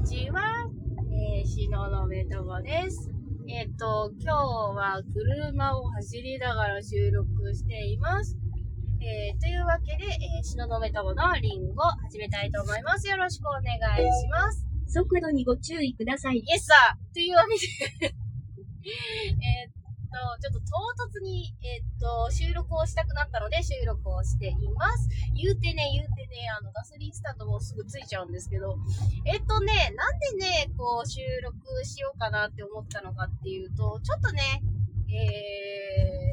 にちは。えー、しののめともです。えっ、と、今日は車を走りながら収録しています。えー、というわけで、えー、しののめとものリンゴ始めたいと思います。よろしくお願いします。速度にご注意ください。イエスさーというわけで えっと、ちょっと唐突に、えっと、収録をしたくなったので収録をしています。言うてね、言うてね、あの、ガソリンスタンドもすぐついちゃうんですけど、えっとね、なんでね、こう、収録しようかなって思ったのかっていうと、ちょっとね、え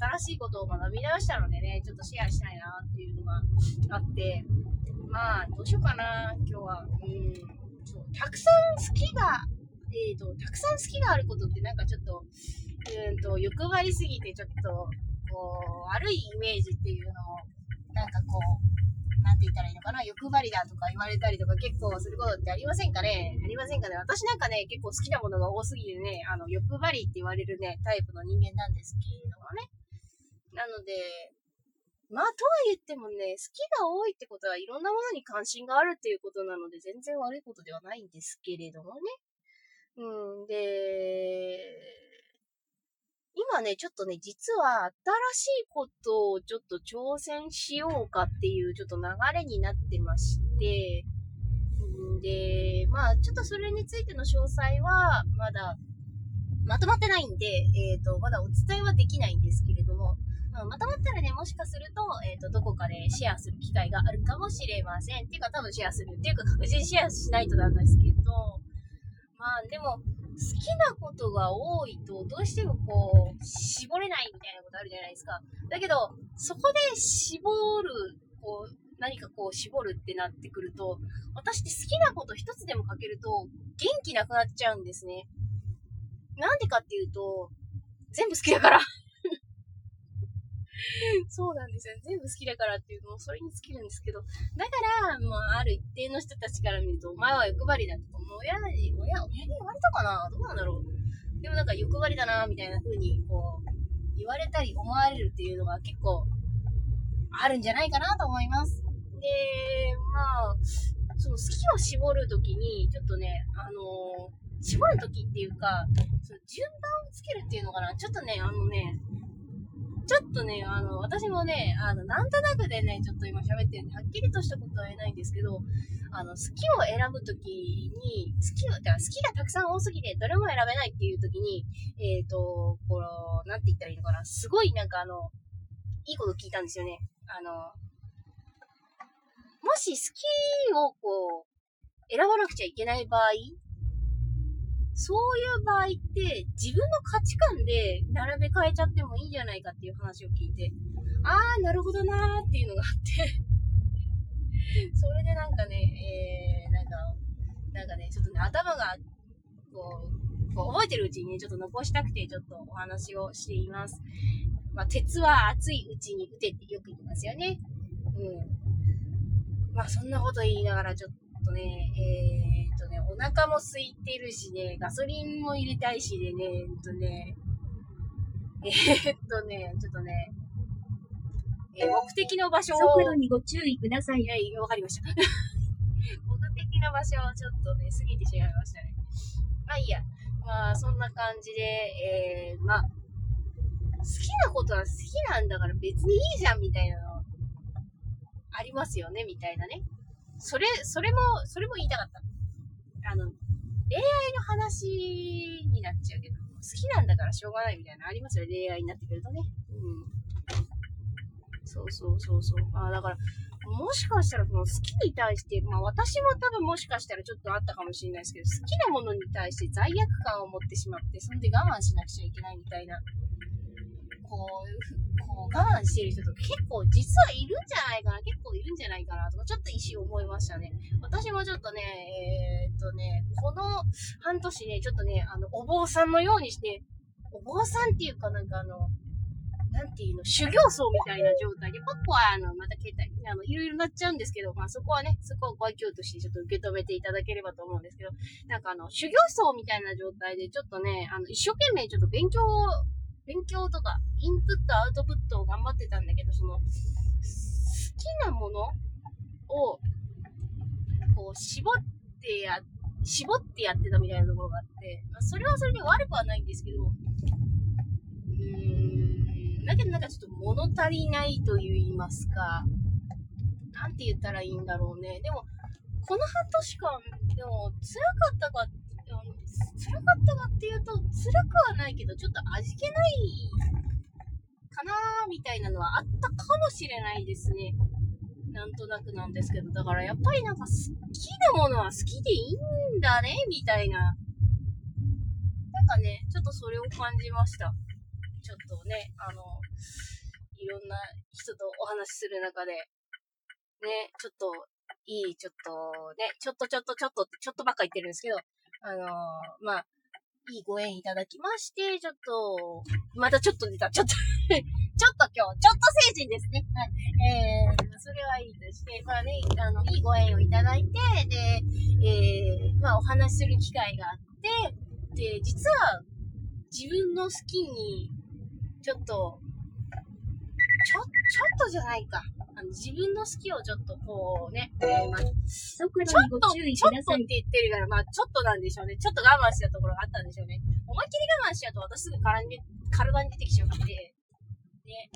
ー、新しいことを学び直したのでね、ちょっとシェアしたいなっていうのがあって、まあ、どうしようかな、今日は。うん、そう、たくさん好きが、えーと、たくさん好きがあることってなんかちょっと、うんと、欲張りすぎてちょっと、こう、悪いイメージっていうのを、なんかこう、なんて言ったらいいのかな、欲張りだとか言われたりとか結構することってありませんかね？ありませんかね？私なんかね、結構好きなものが多すぎてね、あの、欲張りって言われるね、タイプの人間なんですけれどもね。なので、まあ、とは言ってもね、好きが多いってことはいろんなものに関心があるっていうことなので、全然悪いことではないんですけれどもね。うん、で、今ね、ちょっとね、実は新しいことをちょっと挑戦しようかっていうちょっと流れになってまして、んで、まあ、ちょっとそれについての詳細は、まだ、まとまってないんで、えっ、と、まだお伝えはできないんですけれども、まあまとまったらね、もしかすると、えっ、と、どこかでシェアする機会があるかもしれません。っていうか、多分シェアする。っていうか、確実にシェアしないとなんですけど、まあ、でも、好きなことが多いと、どうしてもこう、絞れないみたいなことあるじゃないですか。だけど、そこで絞る、こう、何かこう絞るってなってくると、私って好きなこと一つでもかけると、元気なくなっちゃうんですね。なんでかっていうと、全部好きだから。そうなんですよ。全部好きだからっていうのもそれに尽きるんですけど、だから、まあ、ある一定の人たちから見ると、お前は欲張りだとか、もう親に、親、親に言われたかな？どうなんだろう？でもなんか欲張りだな、みたいな風に、こう、言われたり思われるっていうのが結構、あるんじゃないかなと思います。で、まあ、その好きを絞るときに、ちょっとね、あのー絞るときっていうか、その順番をつけるっていうのかな、ちょっとね、あのね、ちょっとね、あの、私もね、あの、なんとなくでね、ちょっと今喋ってるんで、はっきりとしたことは言えないんですけど、あの、好きを選ぶときに、好きを、だから好きがたくさん多すぎて、どれも選べないっていうときに、えっ、と、この、なんて言ったらいいのかな、すごいなんかあの、いいこと聞いたんですよね。あの、もし好きをこう、選ばなくちゃいけない場合、そういう場合って、自分の価値観で並べ替えちゃってもいいんじゃないかっていう話を聞いて、あー、なるほどなーっていうのがあって、それでなんかね、えー、なんか、なんかね、ちょっとね、頭が、こう、こう覚えてるうちにね、ちょっと残したくて、ちょっとお話をしています。まあ、鉄は熱いうちに打てってよく言いますよね。うん。まあ、そんなこと言いながら、ちょっとね、えー、ね、お腹も空いてるしね、ガソリンも入れたいしでね、えっとね、えー、っとね、ちょっとね、えー目的の場所を、速度にご注意ください。はい、わかりました。目的の場所をちょっとね、過ぎてしまいましたね。まあいいや。まあ、そんな感じで、えー、まあ、好きなことは好きなんだから別にいいじゃんみたいなの、ありますよね、みたいなね。それ、それも、それも言いたかった。あの、恋愛の話になっちゃうけど、好きなんだからしょうがないみたいなのありますよね、恋愛になってくるとね。うん。そうそうそうそう。あだから、もしかしたらその好きに対して、まあ私も多分もしかしたらちょっとあったかもしれないですけど、好きなものに対して罪悪感を持ってしまって、そんで我慢しなくちゃいけないみたいな、こう、こう我慢してる人と結構実はいるんじゃないかな、結構いるんじゃないかなとか、ちょっと一瞬思いましたね。私もちょっとね、えーとね、この半年ね、ちょっとね、あの、お坊さんのようにして、お坊さんっていうかなんかあの、なんていうの、修行僧みたいな状態で、ポッポは、あの、また携帯、あの、いろいろなっちゃうんですけど、まあそこはね、そこはご愛嬌としてちょっと受け止めていただければと思うんですけど、なんかあの、修行僧みたいな状態で、ちょっとね、あの、一生懸命ちょっと勉強を、勉強とか、インプット、アウトプットを頑張ってたんだけど、その、好きなものを、こう、絞ってやっ絞ってやってたみたいなところがあって、まあ、それはそれで悪くはないんですけど、うーん、だけどなんかちょっと物足りないと言いますか、なんて言ったらいいんだろうね。でも、この半年間、でも、辛かったか、でも辛かったかっていうと、辛くはないけど、ちょっと味気ないかなみたいなのはあったかもしれないですね。なんとなくなんですけど、だからやっぱりなんか好きなものは好きでいいんだね、みたいな。なんかね、ちょっとそれを感じました。ちょっとね、あの、いろんな人とお話しする中で、ね、ちょっと、いい、ちょっと、ね、ちょっとちょっとちょっとってちょっとばっか言ってるんですけど、あのまあ、いいご縁いただきまして、ちょっと、またちょっと出た、ちょっとちょっと今日、ちょっと成人ですね。はい。えー、それはいいとして、まあね、あの、いいご縁をいただいて、で、えー、まあお話しする機会があって、で、実は、自分の好きに、ちょっと、ちょ、ちょっとじゃないか。あの自分の好きをちょっとこうね、えーまあ、ちょっと、ちょっ。とって言ってるから、まあ、ちょっとなんでしょうね。ちょっと我慢したところがあったんでしょうね。思いっきり我慢しちゃうと、私すぐ体に体に出てきちゃうので、ね。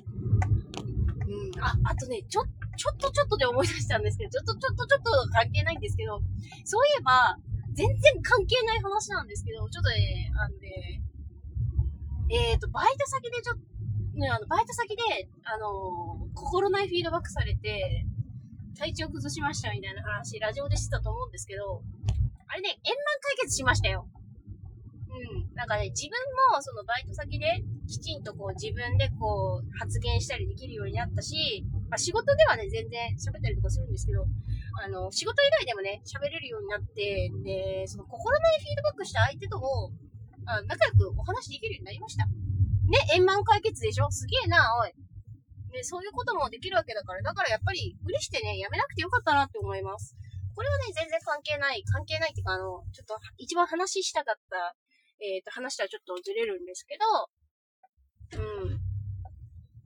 うん。あ、あとね、ちょ、ちょっとちょっとで思い出したんですけど、ちょっとちょっとちょっと関係ないんですけど、そういえば、全然関係ない話なんですけど、ちょっとね、あのね、えっ、と、バイト先でちょっと、ね、あの、バイト先で、あのー心ないフィードバックされて、体調崩しましたみたいな話、ラジオでしてたと思うんですけど、あれね、円満解決しましたよ。うん。なんかね、自分もそのバイト先できちんとこう自分でこう発言したりできるようになったし、まあ仕事ではね、全然喋ったりとかするんですけど、あの、仕事以外でもね、喋れるようになって、で、その心ないフィードバックした相手とも、あ仲良くお話できるようになりました。ね、円満解決でしょ？すげえな、おい。ね、そういうこともできるわけだから、だからやっぱり無理してね、やめなくてよかったなって思います。これはね、全然関係ない、関係ないっていうか、あの、ちょっと一番話したかった、えっ、と、話とはちょっとずれるんですけど、うん。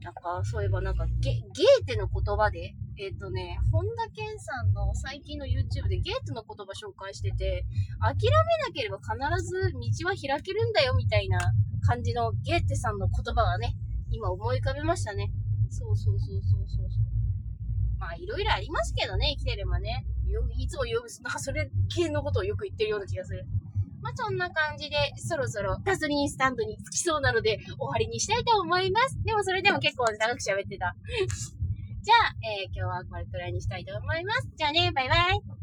なんか、そういえばなんか、ゲ、ゲーテの言葉で、えっ、とね、本田健さんの最近の YouTube でゲーテの言葉紹介してて、諦めなければ必ず道は開けるんだよみたいな感じのゲーテさんの言葉がね、今思い浮かべましたね。そうそうそうそうそうそう。まあ、いろいろありますけどね、生きてればね。よいつもよ、なんかそれ系のことをよく言ってるような気がする。まあ、そんな感じで、そろそろガソリンスタンドに着きそうなので、終わりにしたいと思います。でもそれでも結構長く喋ってた。じゃあ、えー今日はこれくらいにしたいと思います。じゃあね、バイバイ。